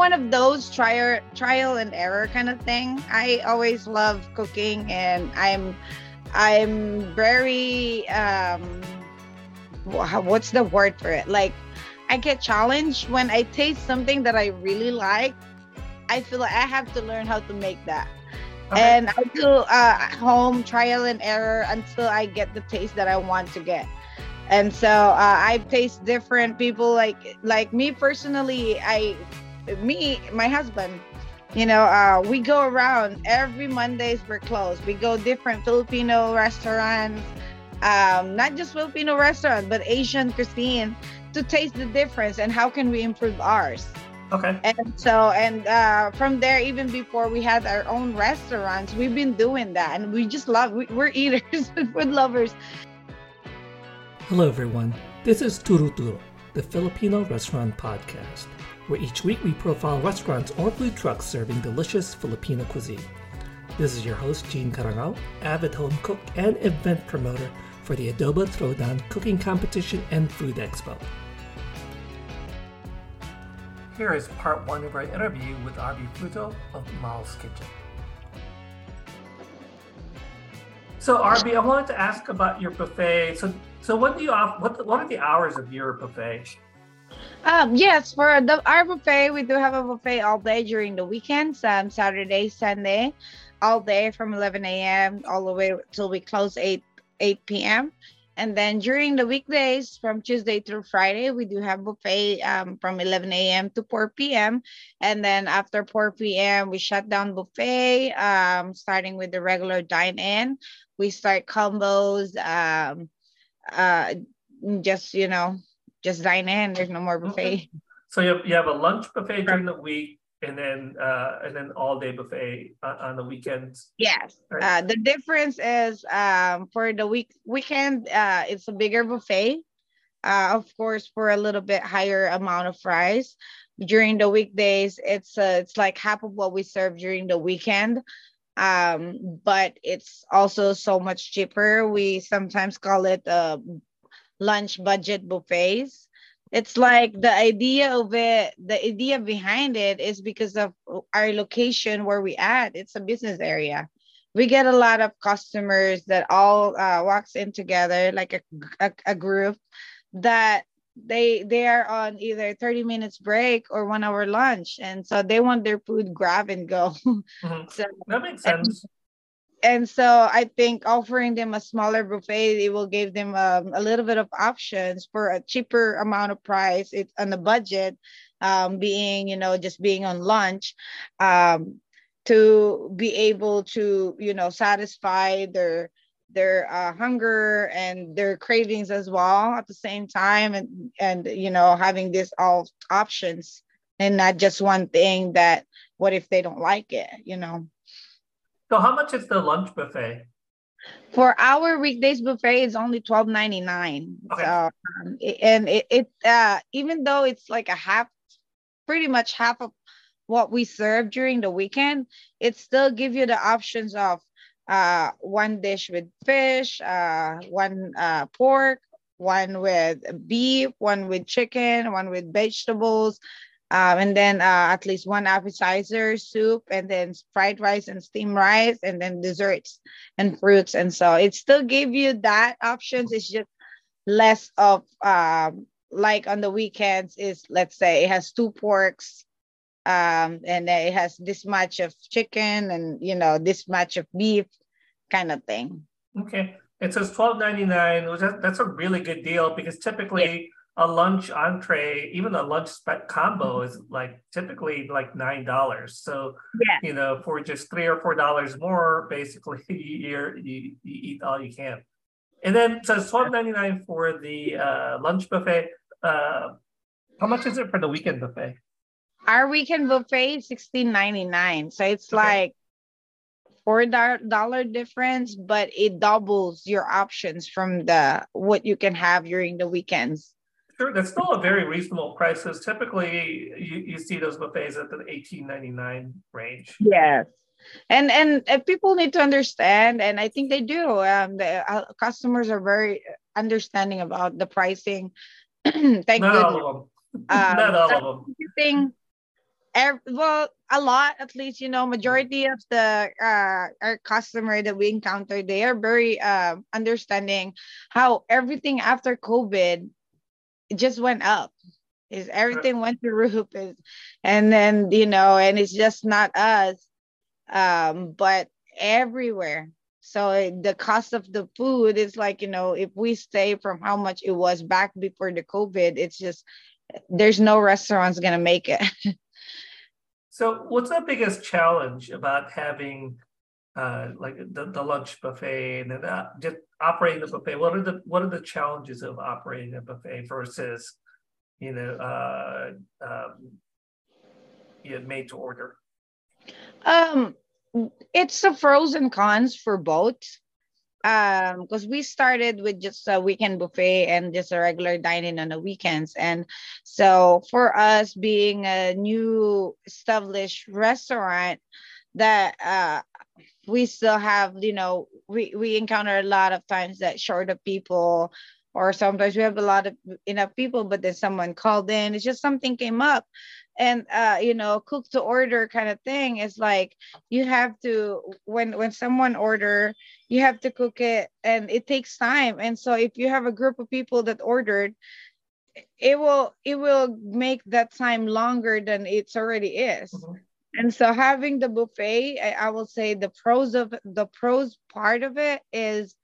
one of those trial trial and error kind of thing. I always love cooking, and I'm I'm very um, what's the word for it? Like I get challenged when I taste something that I really like. I feel like I have to learn how to make that. Okay. And I do uh, home trial and error until I get the taste that I want to get. And so uh, I taste different people like like me personally. I me my husband you know uh, we go around every mondays we're closed we go different filipino restaurants um, not just filipino restaurant but asian cuisine to taste the difference and how can we improve ours. Okay. And so, and uh, from there, even before we had our own restaurants, we've been doing that, and we just love. We, we're eaters, food lovers. Hello, everyone. This is Turo Turo, the Filipino Restaurant Podcast, where each week we profile restaurants or food trucks serving delicious Filipino cuisine. This is your host, Gene Carangao, avid home cook and event promoter for the Adobo Throwdown Cooking Competition and Food Expo. Here is part one of our interview with Arbie Fruto of Mahal's Kitchen. So Arbie, I wanted to ask about your buffet. So, so what do you off? What what are the hours of your buffet? Um, yes, for the our buffet, we do have a buffet all day during the weekends, um, Saturday, Sunday, all day from 11 a.m. all the way till we close 8 8 p.m. And then during the weekdays, from Tuesday through Friday, we do have buffet um, from 11 a.m. to 4 p.m. And then after 4 p.m., we shut down buffet, um, starting with the regular dine-in. We start combos, um, uh, just you know, just dine in. There's no more buffet. So you have, you have a lunch buffet during the week, and then uh, and then all day buffet on, on the weekends. Yes. Right. Uh, the difference is um, for the week weekend, uh, it's a bigger buffet. Uh, of course, for a little bit higher amount of fries. During the weekdays, it's uh, it's like half of what we serve during the weekend. Um, but it's also so much cheaper. We sometimes call it uh, lunch budget buffets. It's like the idea of it the idea behind it is because of our location where we at. It's a business area. We get a lot of customers that all uh, walks in together like a, a, a group that they they are on either 30 minutes break or one hour lunch. And so they want their food grab and go. Mm-hmm. so that makes sense and so I think offering them a smaller buffet, it will give them um, a little bit of options for a cheaper amount of price. It's on the budget, um, being you know just being on lunch, um, to be able to you know satisfy their their uh, hunger and their cravings as well at the same time, and and you know having this all options and not just one thing that what if they don't like it, you know. So how much is the lunch buffet? For our weekdays buffet, it's only twelve ninety nine. Okay. So, um, and it, it uh, even though it's like a half, pretty much half of what we serve during the weekend, it still give you the options of uh, one dish with fish, uh, one uh, pork, one with beef, one with chicken, one with vegetables, um, and then uh, at least one appetizer, soup, and then fried rice and steamed rice, and then desserts and fruits. And so it still gave you that options. It's just less of um, like on the weekends is let's say it has two porks, um, and it has this much of chicken, and you know this much of beef, kind of thing. Okay, it says twelve ninety nine. That's a really good deal because typically. Yeah a lunch entree, even a lunch spec combo is like typically like nine dollars. So yeah. you know, for just three or four dollars more, basically you you you eat all you can. And then so it's twelve ninety nine for the uh, lunch buffet. Uh, how much is it for the weekend buffet? Our weekend buffet is sixteen ninety nine. So it's okay. like four dollar difference, but it doubles your options from the what you can have during the weekends. That's still a very reasonable price. Because typically, you, you see those buffets at the eighteen ninety nine range. Yes, and and uh, people need to understand, and I think they do. Um, the uh, customers are very understanding about the pricing. Thank Not all of them. Um, Not all of them. Thing, every, well a lot at least you know majority of the uh our customer that we encounter they are very uh, understanding how everything after covid just went up. Is everything went through roof is and then you know and it's just not us um but everywhere. So the cost of the food is like you know if we stay from how much it was back before the covid it's just there's no restaurants gonna make it. So, what's the biggest challenge about having uh, like the, the lunch buffet and uh, just operating the buffet? What are the what are the challenges of operating a buffet versus you know uh, um, you know, made to order? Um, it's the pros and cons for both um because we started with just a weekend buffet and just a regular dining on the weekends and so for us being a new established restaurant that uh we still have you know we we encounter a lot of times that short of people or sometimes we have a lot of enough people but then someone called in it's just something came up. And uh, you know cook to order kind of thing is like you have to when when someone order you have to cook it and it takes time. And so if you have a group of people that ordered it will it will make that time longer than it's already is. Mm-hmm. And so having the buffet I, I will say the pros of the pros part of it is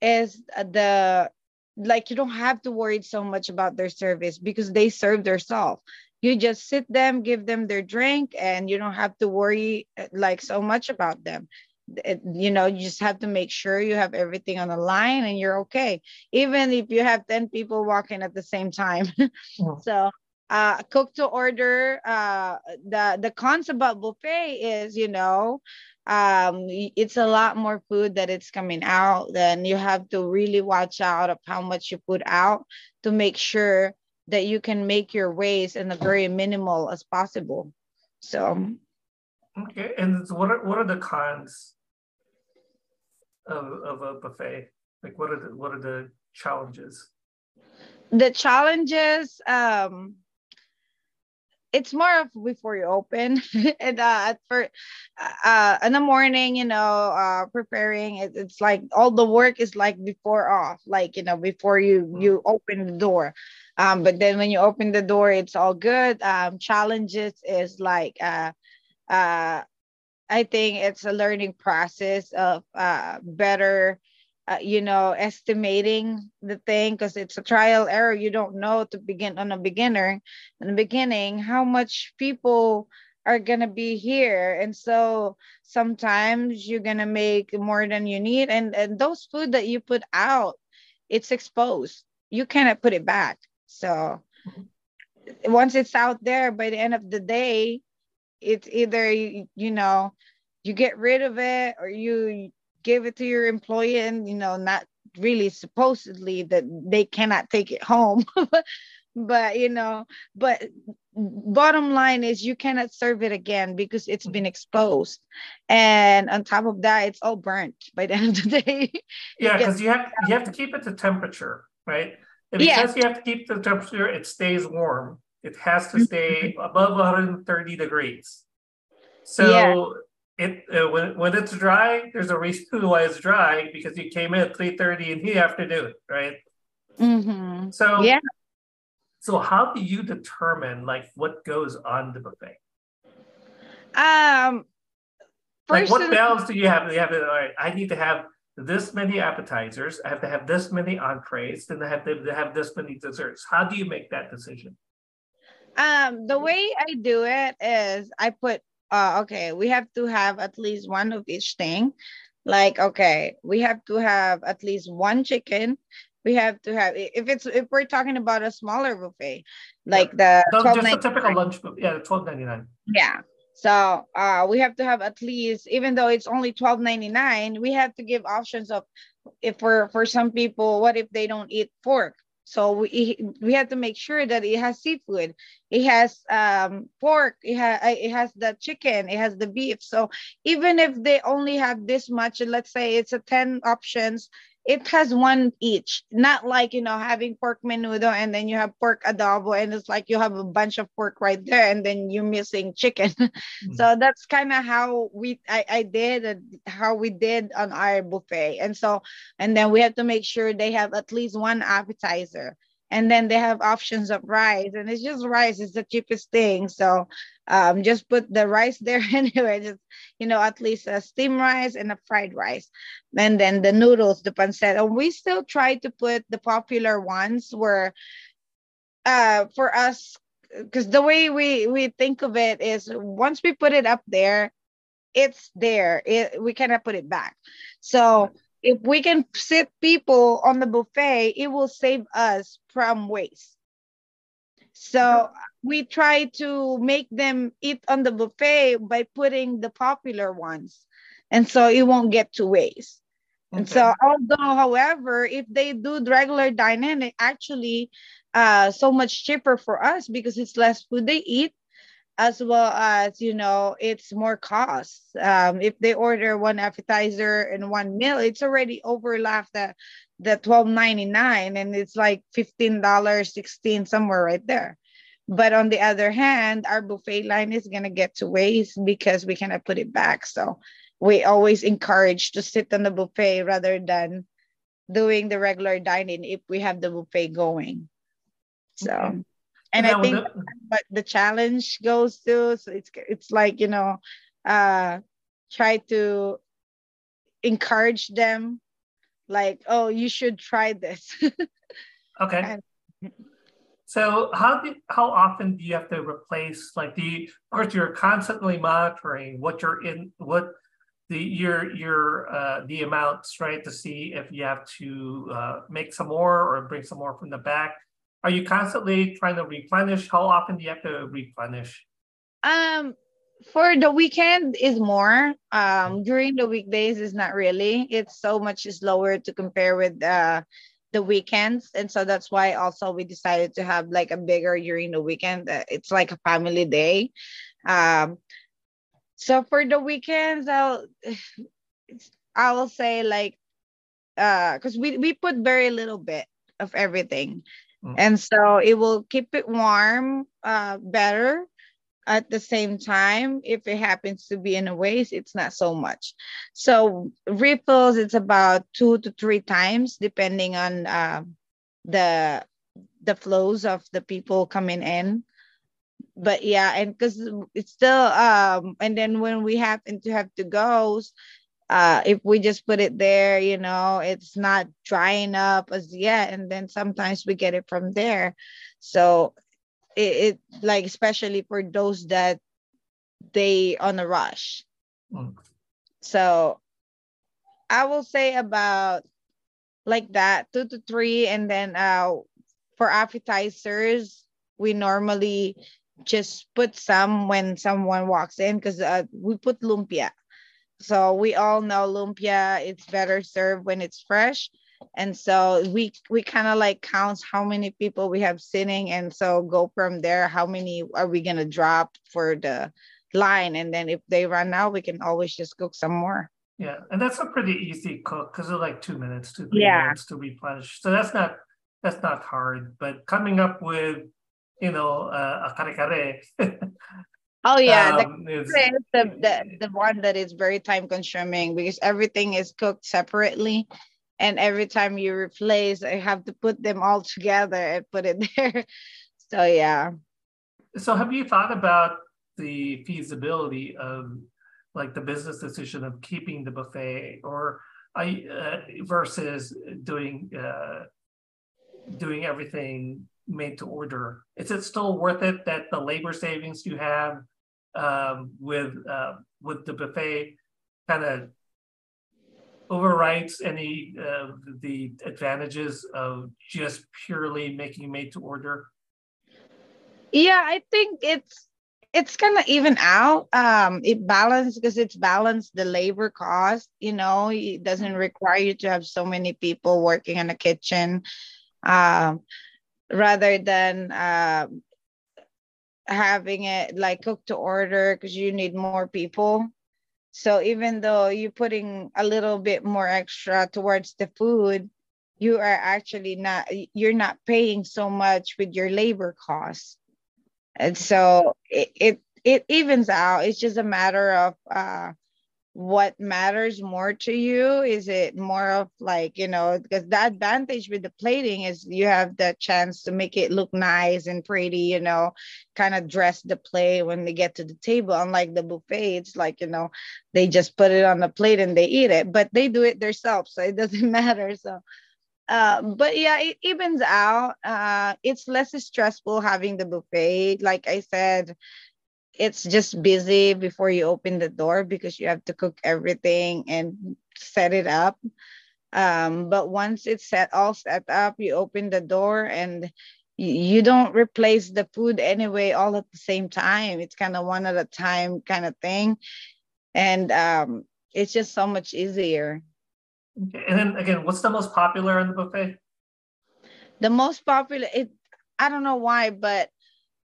is the like you don't have to worry so much about their service because they serve themselves you just sit them give them their drink and you don't have to worry eh, like so much about them. It, you know you just have to make sure you have everything on the line and you're okay even if you have 10 people walking at the same time. So uh cook to order uh the the cons about buffet is you know um it's a lot more food that it's coming out then you have to really watch out of how much you put out to make sure that you can make your waste in a very minimal as possible. So okay, and what are what are the cons of, of a buffet? Like what are the what are the challenges? The challenges, um, it's more of before you open. And uh for uh in the morning you know uh preparing it, it's like all the work is like before off like you know before you you open the door. Um but then when you open the door it's all good. Um challenges is like uh uh i think it's a learning process of uh better uh, you know estimating the thing because it's a trial error. You don't know to begin on a beginner in the beginning how much people are going to be here. And so sometimes you're going to make more than you need and, and those food that you put out it's exposed. You cannot put it back. So once it's out there by the end of the day it's either you, you know you get rid of it or you give it to your employee and you know not really supposedly that they cannot take it home. But you know but bottom line is you cannot serve it again because it's been exposed. And on top of that it's all burnt by the end of the day. Yeah because you have you have to keep it to temperature right? And because yeah. you have to keep the temperature it stays warm. It has to stay mm-hmm. above 130 degrees. So yeah it uh, when when it's dry, there's a reason why it's dry because you came in at three thirty and you have to do it, right? Mm-hmm. So yeah. So how do you determine like what goes on the buffet? Um, like what balance do you have? You have all right, I need to have this many appetizers. I have to have this many entrees. Then I have to have this many desserts. How do you make that decision? Um, the way I do it is I put uh, okay, we have to have at least one of each thing. Like, okay, we have to have at least one chicken. We have to have if it's if we're talking about a smaller buffet, like yeah. the so just a typical lunch, yeah, twelve ninety nine. Yeah. So uh, we have to have at least, even though it's only twelve ninety nine, we have to give options of if for for some people, what if they don't eat pork? So we we have to make sure that it has seafood, it has um, pork, it has it has the chicken, it has the beef. So even if they only have this much, let's say it's a ten options, it has one each. Not like you know having pork menudo and then you have pork adobo and it's like you have a bunch of pork right there and then you're missing chicken. Mm-hmm. so that's kind of how we I, I did how we did on our buffet. And so and then we have to make sure they have at least one appetizer and then they have options of rice and it's just rice is the cheapest thing. So um, just put the rice there anyway just you know at least a steamed rice and a fried rice. And then the noodles the pancit. And we still try to put the popular ones where uh, for us because the way we we think of it is once we put it up there it's there. It, we cannot put it back. So if we can sit people on the buffet, it will save us from waste. So we try to make them eat on the buffet by putting the popular ones. And so it won't get to waste. Okay. And so, although, however, if they do regular dining, actually uh, so much cheaper for us because it's less food they eat as well as you know it's more costs. Um, if they order one appetizer and one meal it's already overlapped the the 12.99 and it's like $15 16 somewhere right there. But on the other hand our buffet line is going to get to waste because we cannot put it back. So we always encourage to sit on the buffet rather than doing the regular dining if we have the buffet going. So okay and I think the, what the challenge goes to. So it's it's like you know, uh, try to encourage them, like, oh, you should try this. okay. And, so how do, how often do you have to replace like the of course you're constantly monitoring what you're in what the your your uh, the amounts right to see if you have to uh, make some more or bring some more from the back are you constantly trying to replenish? How often do you have to replenish? Um, for the weekend is more. Um, during the weekdays is not really. It's so much slower to compare with uh the weekends, and so that's why also we decided to have like a bigger during the weekend. Uh, it's like a family day. Um, so for the weekends, I'll I will say like uh because we we put very little bit of everything Mm. And so it will keep it warm uh, better at the same time. If it happens to be in a waste it's not so much. So refills it's about two to three times depending on uh, the the flows of the people coming in. But yeah and because it's still um and then when we happen to have to go uh, if we just put it there, you know, it's not drying up as yet. And then sometimes we get it from there. So it, it like, especially for those that they on a rush. Mm. So I will say about like that, two to three. And then uh, for appetizers, we normally just put some when someone walks in because uh, we put lumpia so we all know lumpia it's better served when it's fresh. And so we we kind of like counts how many people we have sitting and so go from there how many are we going to drop for the line and then if they run out we can always just cook some more. Yeah, and that's a pretty easy cook because it's like two minutes to three yeah. minutes to replenish. So that's not that's not hard. But coming up with you know uh, a kare kare Oh yeah, um, the, the, the the one that is very time consuming because everything is cooked separately, and every time you replace, I have to put them all together and put it there. So yeah. So have you thought about the feasibility of like the business decision of keeping the buffet or I uh, versus doing uh, doing everything made to order? Is it still worth it that the labor savings you have um, with uh, with the buffet kind of overwrites any of the advantages of just purely making made to order? Yeah, I think it's it's kind of even out. Um, it balanced because it's balanced the labor cost. You know, it doesn't require you to have so many people working in the kitchen, um, rather than uh, having it like cook to order because you need more people. So even though you're putting a little bit more extra towards the food, you are actually not you're not paying so much with your labor costs. And so it it, it evens out. It's just a matter of uh what matters more to you is it more of like you know because the advantage with the plating is you have the chance to make it look nice and pretty you know kind of dress the plate when they get to the table unlike the buffet it's like you know they just put it on the plate and they eat it but they do it themselves so it doesn't matter so uh, but yeah, it evens out. Uh, it's less stressful having the buffet. Like I said, it's just busy before you open the door because you have to cook everything and set it up. Um, but once it's set all set up, you open the door and you don't replace the food anyway all at the same time. It's kind of one at a time kind of thing. And um, it's just so much easier. Okay. And then again, what's the most popular in the buffet? The most popular, it I don't know why, but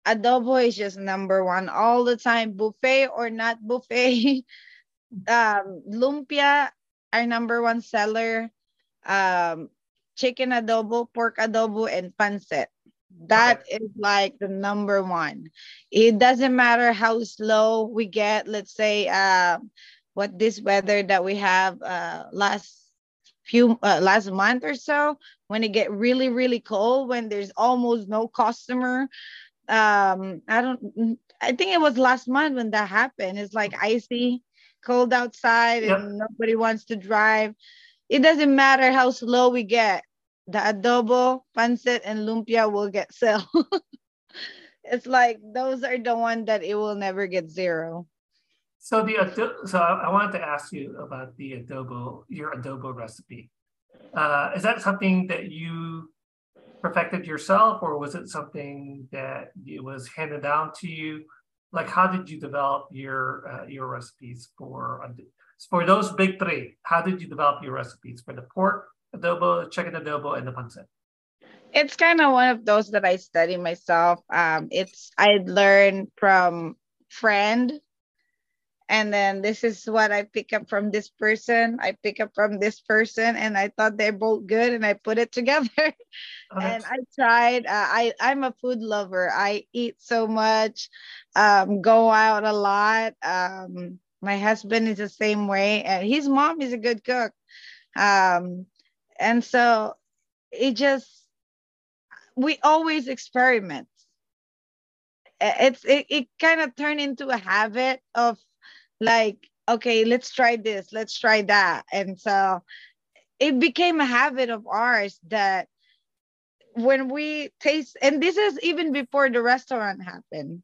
adobo is just number one all the time. Buffet or not buffet um lumpia our number one seller. Um chicken adobo pork adobo and pancit. That okay. is like the number one. It doesn't matter how slow we get. Let's say uh, what this weather that we have uh, last few uh, last month or so when it get really really cold when there's almost no customer um i don't i think it was last month when that happened. It's like icy cold outside yep. and nobody wants to drive. It doesn't matter how slow we get. The adobo pancit and lumpia will get sell it's like those are the one that it will never get zero. So the so I wanted to ask you about the adobo your adobo recipe. Uh, is that something that you perfected yourself, or was it something that it was handed down to you? Like, how did you develop your uh, your recipes for for those big three? How did you develop your recipes for the pork adobo, chicken adobo, and the pancit? It's kind of one of those that I study myself. Um, it's I learned from friend and then this is what i pick up from this person. I pick up from this person and i thought they're both good and i put it together. Oh, and i tried uh, i i'm a food lover. I eat so much um, go out a lot. Um, my husband is the same way and his mom is a good cook. Um, and so it just we always experiment. It's it, it kind of turned into a habit of like okay let's try this let's try that. And so it became a habit of ours that when we taste and this is even before the restaurant happened.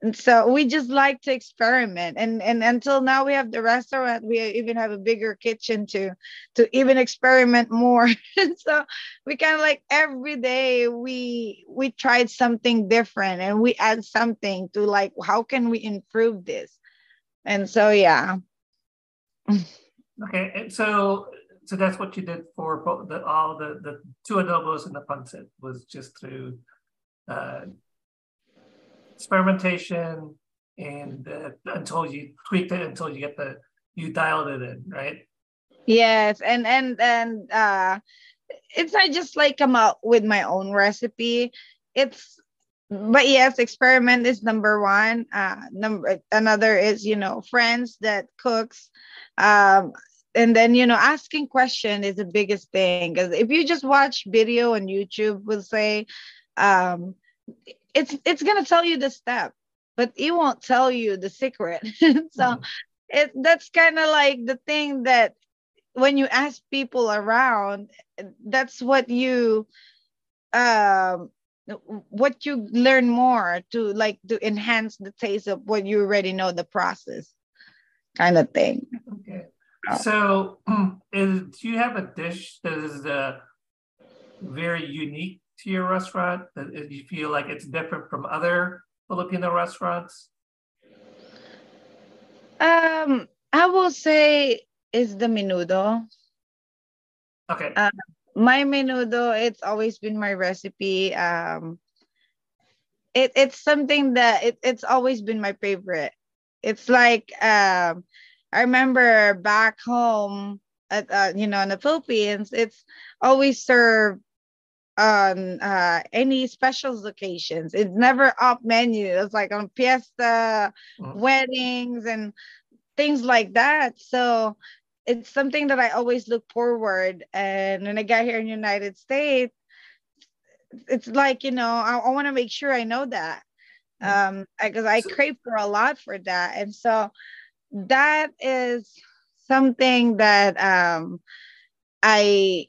And so we just like to experiment. And and until now we have the restaurant we even have a bigger kitchen to to even experiment more. And so we kind of like every day we we tried something different and we add something to like how can we improve this and so yeah. Okay and so so that's what you did for both the all the the two adobos and the pancit was just through uh, experimentation and uh, until you tweaked it until you get the you dialed it in right? Yes and and and uh it's not just like come out with my own recipe. It's but yes experiment is number one. Uh number another is you know friends that cooks um and then you know asking question is the biggest thing. Because if you just watch video on youtube will say um it's it's gonna tell you the step but it won't tell you the secret. So mm-hmm. it that's kind of like the thing that when you ask people around that's what you um what you learn more to like to enhance the taste of what you already know the process kind of thing. Okay. So is, do you have a dish that is uh, very unique to your restaurant that you feel like it's different from other filipino restaurants? Um i will say is the menudo. Okay. Uh, my menudo it's always been my recipe um it, it's something that it, it's always been my favorite it's like um I remember back home at uh, you know in the Philippines, it's always served on uh, any special occasions. It's never off menu. It's like on fiesta, mm-hmm. weddings, and things like that. So it's something that I always look forward. And when I got here in the United States, it's like you know I, I want to make sure I know that. Um because I, I crave for a lot for that, and so that is something that um I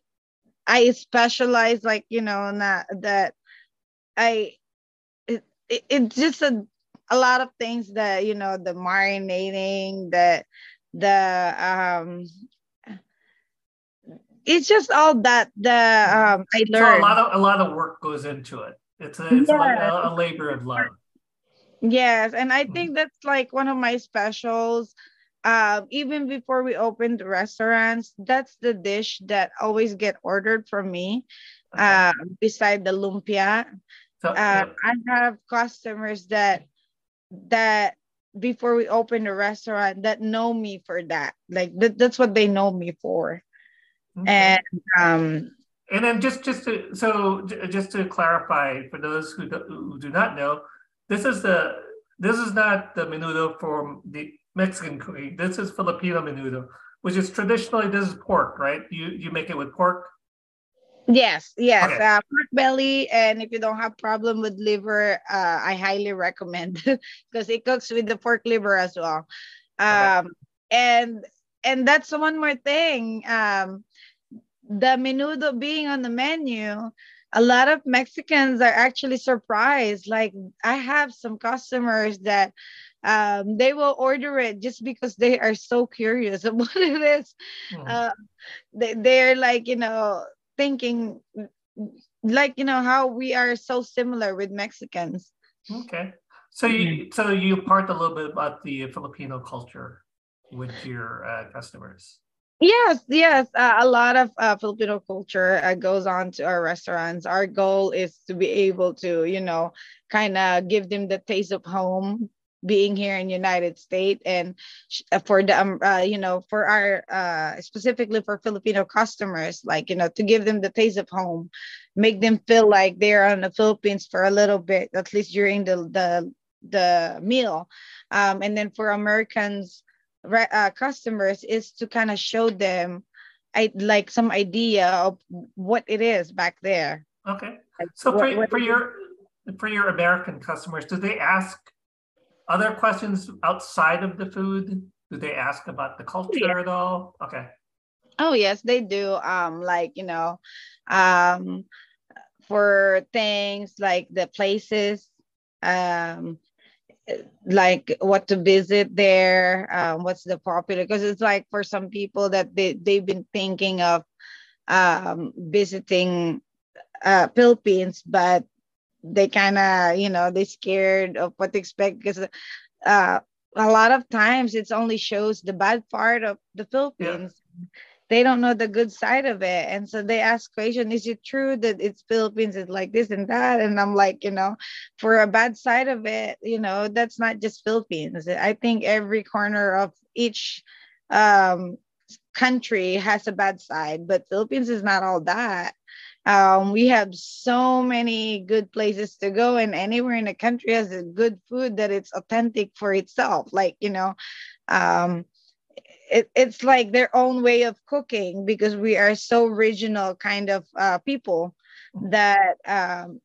I specialize like you know that that I it, it, it's just a a lot of things that you know the marinating the the um it's just all that the um I learned. So a lot of a lot of work goes into it. It's a it's yeah. like a, a labor of love. Yes, and I mm-hmm. think that's like one of my specials uh, even before we opened restaurants, that's the dish that always get ordered from me. Okay. Uh, beside the lumpia, so, uh, yeah. I have customers that that before we open the restaurant that know me for that. Like that, that's what they know me for. Okay. And um, and then just just to so just to clarify for those who do, who do not know, this is the this is not the menudo for the Mexican cooking. This is Filipino menudo, which is traditionally this is pork, right? You you make it with pork. Yes, yes, okay. uh, pork belly, and if you don't have problem with liver, uh, I highly recommend because it cooks with the pork liver as well. Um, okay. and and that's one more thing. Um, the menudo being on the menu, a lot of Mexicans are actually surprised. Like I have some customers that um, they will order it just because they are so curious what it is. Hmm. Uh, they, they're like, you know, thinking like, you know, how we are so similar with Mexicans. Okay. So you, so you part a little bit about the Filipino culture with your uh, customers. Yes, yes. Uh, a lot of uh, Filipino culture uh, goes on to our restaurants. Our goal is to be able to, you know, kind of give them the taste of home being here in United States and uh, for the um, uh, you know for our uh, specifically for Filipino customers like you know to give them the taste of home make them feel like they're on the Philippines for a little bit at least during the the the meal. Um, and then for Americans uh, customers is to kind of show them I like some idea of what it is back there. Okay. So like, for, what, for your for your American customers do they ask other questions outside of the food? Do they ask about the culture yeah. at all? Okay. Oh yes, they do. Um, like you know, um, for things like the places, um, like what to visit there, um, what's the popular? Because it's like for some people that they they've been thinking of um, visiting uh, Philippines, but they kind of you know they scared of what to expect because uh, a lot of times it's only shows the bad part of the philippines. Yeah. they don't know the good side of it and so they ask question is it true that it's philippines is like this and that? And i'm like you know for a bad side of it you know that's not just philippines. I think every corner of each um, country has a bad side but philippines is not all that um, we have so many good places to go, and anywhere in the country has a good food that it's authentic for itself. Like you know, um, it, it's like their own way of cooking because we are so regional kind of uh, people that um,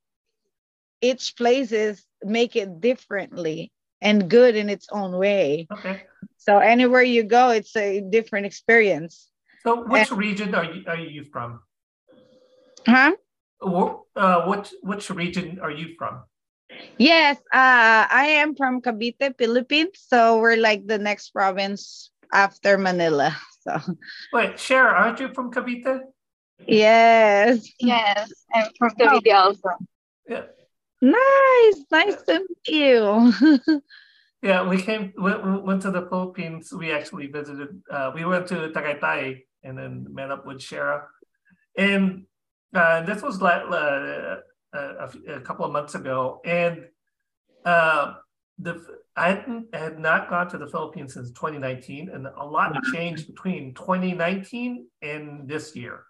each places make it differently and good in its own way. Okay. So anywhere you go, it's a different experience. So which and, region are you, are you from? Huh? Uh, what which region are you from? Yes, uh, I am from Cavite, Philippines. So we're like the next province after Manila. So wait, Cher, aren't you from Cavite? Yes. Yes, I'm from Cavite also. Yeah. Nice, nice to meet you. yeah, we came went, went to the Philippines. We actually visited. Uh, we went to Tagaytay and then met up with Shara. And uh, this was like uh, a, a, couple of months ago, and uh, the I had not gone to the Philippines since 2019, and a lot changed between 2019 and this year.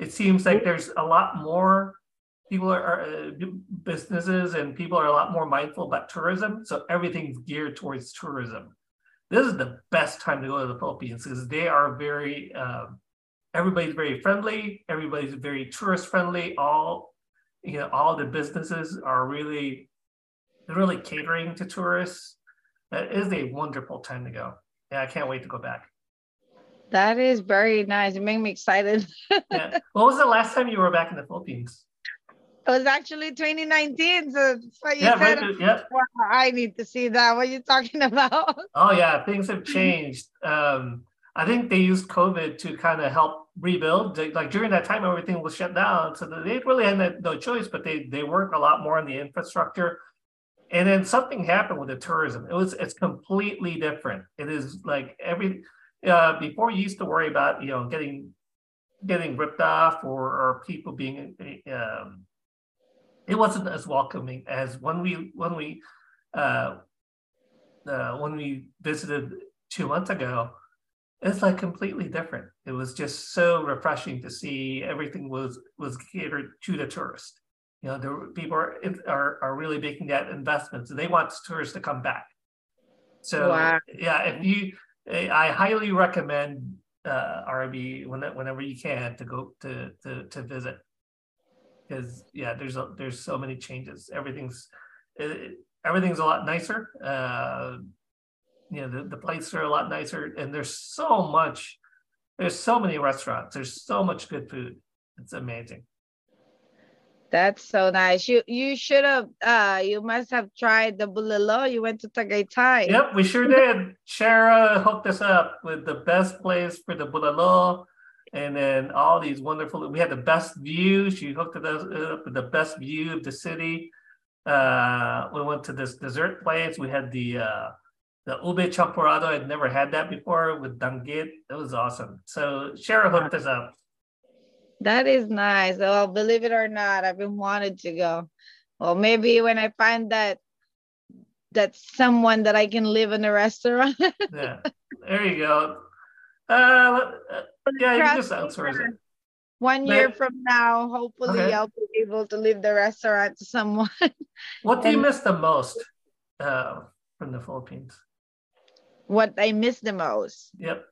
It seems like there's a lot more people are, are uh, businesses and people are a lot more mindful about tourism. So everything's geared towards tourism. This is the best time to go to the Philippines because they are very. Um, everybody's very friendly. Everybody's very tourist friendly. All you know, all the businesses are really, really catering to tourists. It is a wonderful time to go. Yeah, I can't wait to go back. That is very nice. It made me excited. yeah. What was the last time you were back in the Philippines? It was actually 2019. So what you yeah, said. Right, yeah. I need to see that. What are you talking about? Oh yeah, things have changed. Um, I think they used COVID to kind of help rebuild. Like during that time, everything was shut down, so they really had no choice. But they they worked a lot more on the infrastructure and then something happened with the tourism. It was it's completely different. It is like every uh, before you used to worry about you know getting getting ripped off or, or people being um, it wasn't as welcoming as when we when we uh, uh, when we visited two months ago. It's like completely different. It was just so refreshing to see everything was was catered to the tourist. You know, the people are, are, are really making that investment. So they want tourists to come back. So wow. yeah, if you, I highly recommend uh, Arbie when, whenever you can to go to to, to visit because yeah, there's a, there's so many changes. Everything's it, everything's a lot nicer. Uh, you know, the, the places are a lot nicer, and there's so much. There's so many restaurants. There's so much good food. It's amazing. That's so nice. You you should have uh you must have tried the bulalo. You went to Tagaytay. Yep, we sure did. Shara hooked us up with the best place for the bulalo and then all these wonderful we had the best view. She hooked us up with the best view of the city. Uh we went to this dessert place. We had the uh the ube champurrado. I'd never had that before with danggit. It was awesome. So Shara hooked us up. That is nice. Well, believe it or not, I've been wanted to go. Well, maybe when I find that that someone that I can live in a restaurant. yeah, there you go. Uh, yeah, you just outsource it. One but, year from now, hopefully, okay. I'll be able to leave the restaurant to someone. what do you miss the most uh, from the Philippines? What I miss the most? Yep.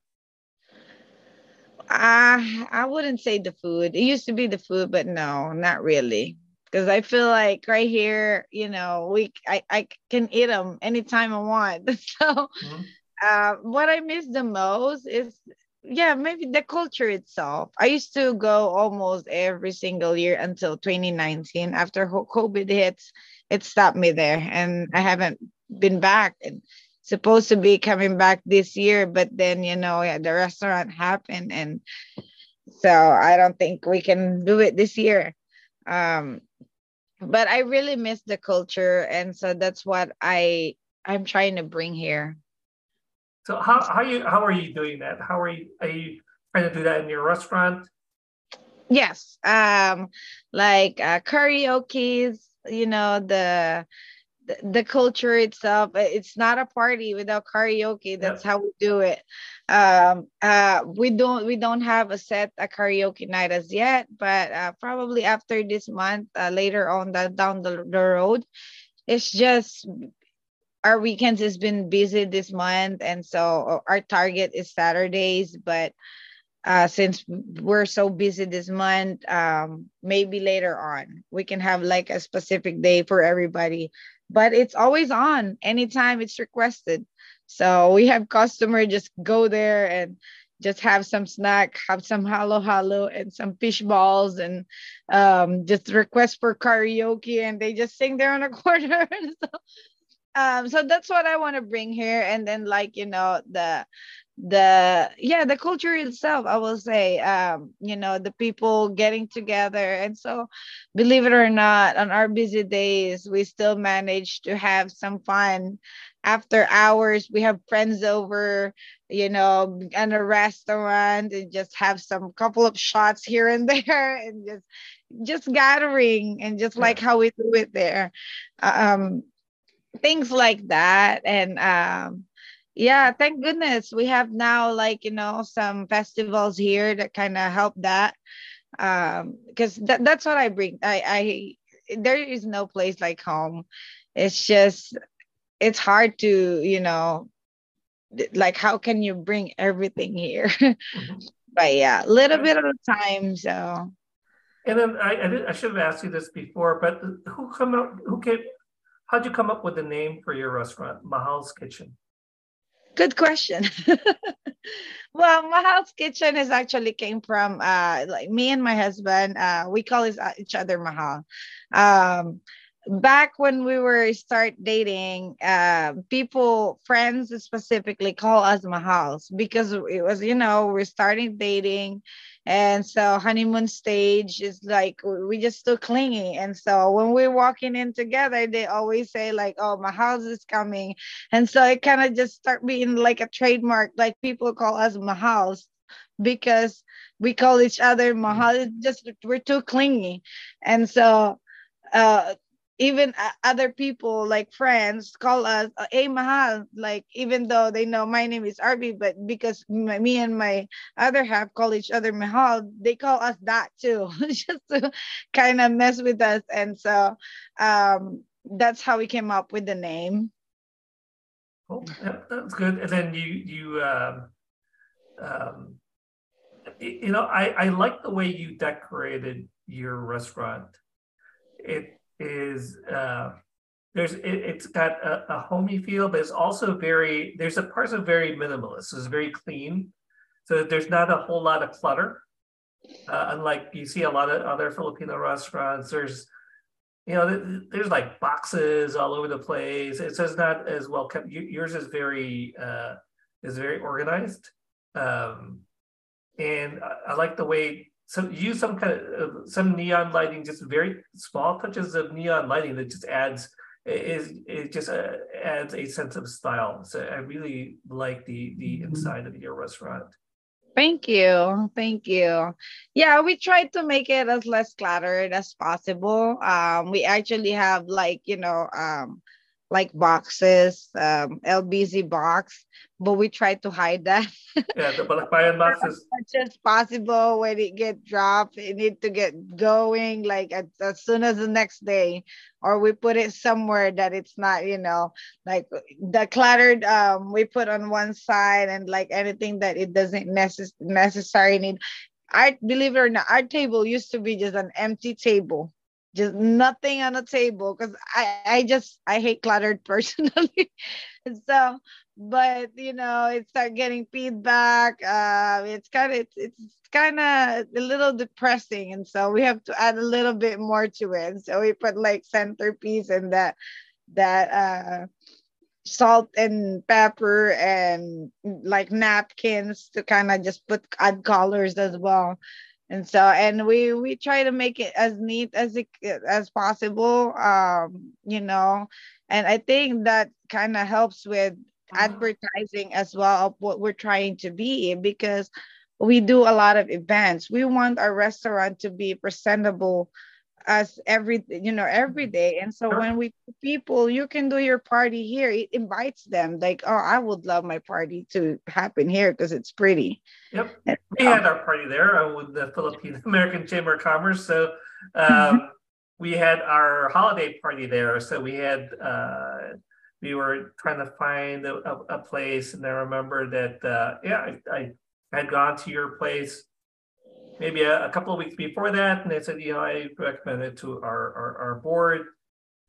I I wouldn't say the food. It used to be the food, but no, not really. Because I feel like right here, you know, we I, I can eat them anytime I want. So, mm-hmm. uh, what I miss the most is, yeah, maybe the culture itself. I used to go almost every single year until 2019. After COVID hits, it stopped me there, and I haven't been back. And supposed to be coming back this year, but then you know yeah, the restaurant happened, and so I don't think we can do it this year. Um, but I really miss the culture, and so that's what I I'm trying to bring here. So how how you how are you doing that? How are you are you trying to do that in your restaurant? Yes, um, like uh, karaoke's, you know the the, culture itself it's not a party without karaoke. That's how we do it. Um uh we don't we don't have a set a karaoke night as yet but uh, probably after this month uh, later on the, down the, the road it's just our weekends has been busy this month and so our target is saturdays but uh, since we're so busy this month, um, maybe later on we can have like a specific day for everybody but it's always on anytime it's requested. So we have customer just go there and just have some snack, have some halo halo and some fish balls and um, just request for karaoke and they just sing there on a corner. so, um, so that's what I want to bring here. And then like, you know, the the yeah the culture itself i will say um you know the people getting together and so believe it or not on our busy days we still manage to have some fun after hours we have friends over you know in a restaurant and just have some couple of shots here and there and just just gathering and just like how we do it there um things like that. And um, yeah, thank goodness we have now like you know some festivals here that kind of help that. Um, because that, that's what I bring. I I there is no place like home. It's just it's hard to you know like how can you bring everything here mm-hmm. but yeah a little bit of time so and then I, I, did, I should have asked you this before but who come up who came how'd you come up with the name for your restaurant mahal's kitchen? Good question. Well mahal's kitchen is actually came from uh like me and my husband uh we call each other mahal. Um back when we were start dating, uh, people, friends specifically, call us Mahals because it was, you know, we're starting dating, and so honeymoon stage is like we just too clingy. And so when we're walking in together, they always say like, "Oh, Mahals is coming," and so it kind of just start being like a trademark. Like people call us Mahals because we call each other Mahal. It's just we're too clingy, and so uh even other people like friends call us uh, hey mahal like even though they know my name is Arbie but because my, me and my other half call each other mahal they call us that too just to kind of mess with us. And so um that's how we came up with the name. Cool. That's good. And then you you um um you know i i like the way you decorated your restaurant. It is uh, there's it, has got a, a, homey feel, but it's also very there's a parts of very minimalist. It's very clean, so there's not a whole lot of clutter. Uh, unlike you see a lot of other Filipino restaurants, there's you know there's like boxes all over the place. It's just not as well kept. Yours is very uh, is very organized, um, and I, I like the way so use some kind of some neon lighting, just very small touches of neon lighting that just adds is it just uh, adds a sense of style. So I really like the the mm-hmm. inside of your restaurant. Thank you. Thank you. Yeah, we try to make it as less cluttered as possible. Um, we actually have like, you know, um, like boxes, um, LBC box, but we try to hide that. yeah, the boxes. as much as possible when it get dropped, it need to get going like as, as soon as the next day, or we put it somewhere that it's not, you know, like the cluttered. Um, we put on one side and like anything that it doesn't necess- necessarily need. I believe it or not, our table used to be just an empty table just nothing on the table because I, I just I hate cluttered personally. so but you know it start getting feedback. Uh it's kind of it's, it's kind of a little depressing. And so we have to add a little bit more to it. So we put like centerpiece and that that uh salt and pepper and like napkins to kind of just put add colors as well and so and we we try to make it as neat as it as possible um you know. And i think that kind of helps with advertising as well of what we're trying to be because we do a lot of events. We want our restaurant to be presentable us every you know every day. And so when we people you can do your party here it invites them like oh i would love my party to happen here because it's pretty. Yep. And, we had our party there uh, with the philippine american chamber of commerce. So um, we had our holiday party there. So we had uh, we were trying to find a, a, a place. And i remember that uh, yeah I, I had gone to your place maybe a, a, couple of weeks before that, and they said, you know, I recommend it to our our, our board,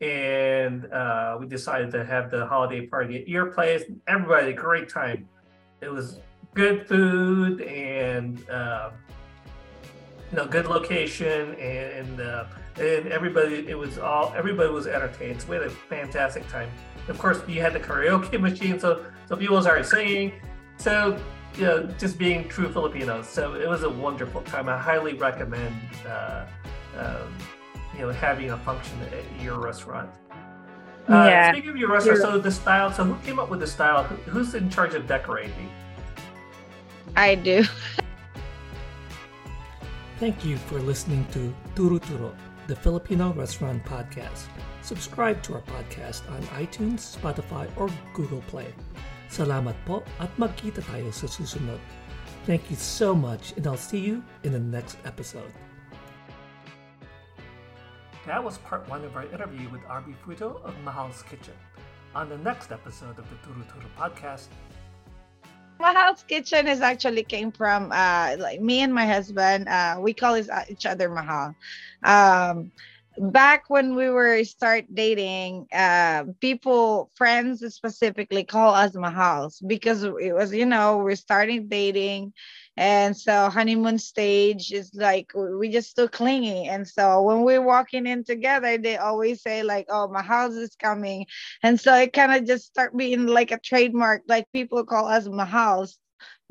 and uh, we decided to have the holiday party at your place. Everybody, had a great time. It was good food and uh, you know good location and and, uh, and everybody it was all everybody was entertained. So we had a fantastic time. Of course, you had the karaoke machine, so so people started singing. So you know, just being true Filipinos. So it was a wonderful time. I highly recommend, uh, um, you know, having a function at your restaurant. Uh, yeah. Speaking of your restaurant, so the style. So who came up with the style? Who's in charge of decorating? I do. Thank you for listening to Turu Turo, the Filipino Restaurant Podcast. Subscribe to our podcast on iTunes, Spotify, or Google Play. Salamat po at magkita tayo sa susunod. Thank you so much and I'll see you in the next episode. That was part one of our interview with Arbie Fruto of Mahal's Kitchen. On the next episode of the Turo Turo podcast, Mahal's Kitchen is actually came from uh, like me and my husband. Uh, we call each other Mahal. Um, back when we were start dating, uh, people, friends specifically, call us Mahals because it was, you know, we're starting dating, and so honeymoon stage is like we just still clingy. And so when we're walking in together, they always say like, "Oh, Mahals is coming," and so it kind of just start being like a trademark. Like people call us Mahals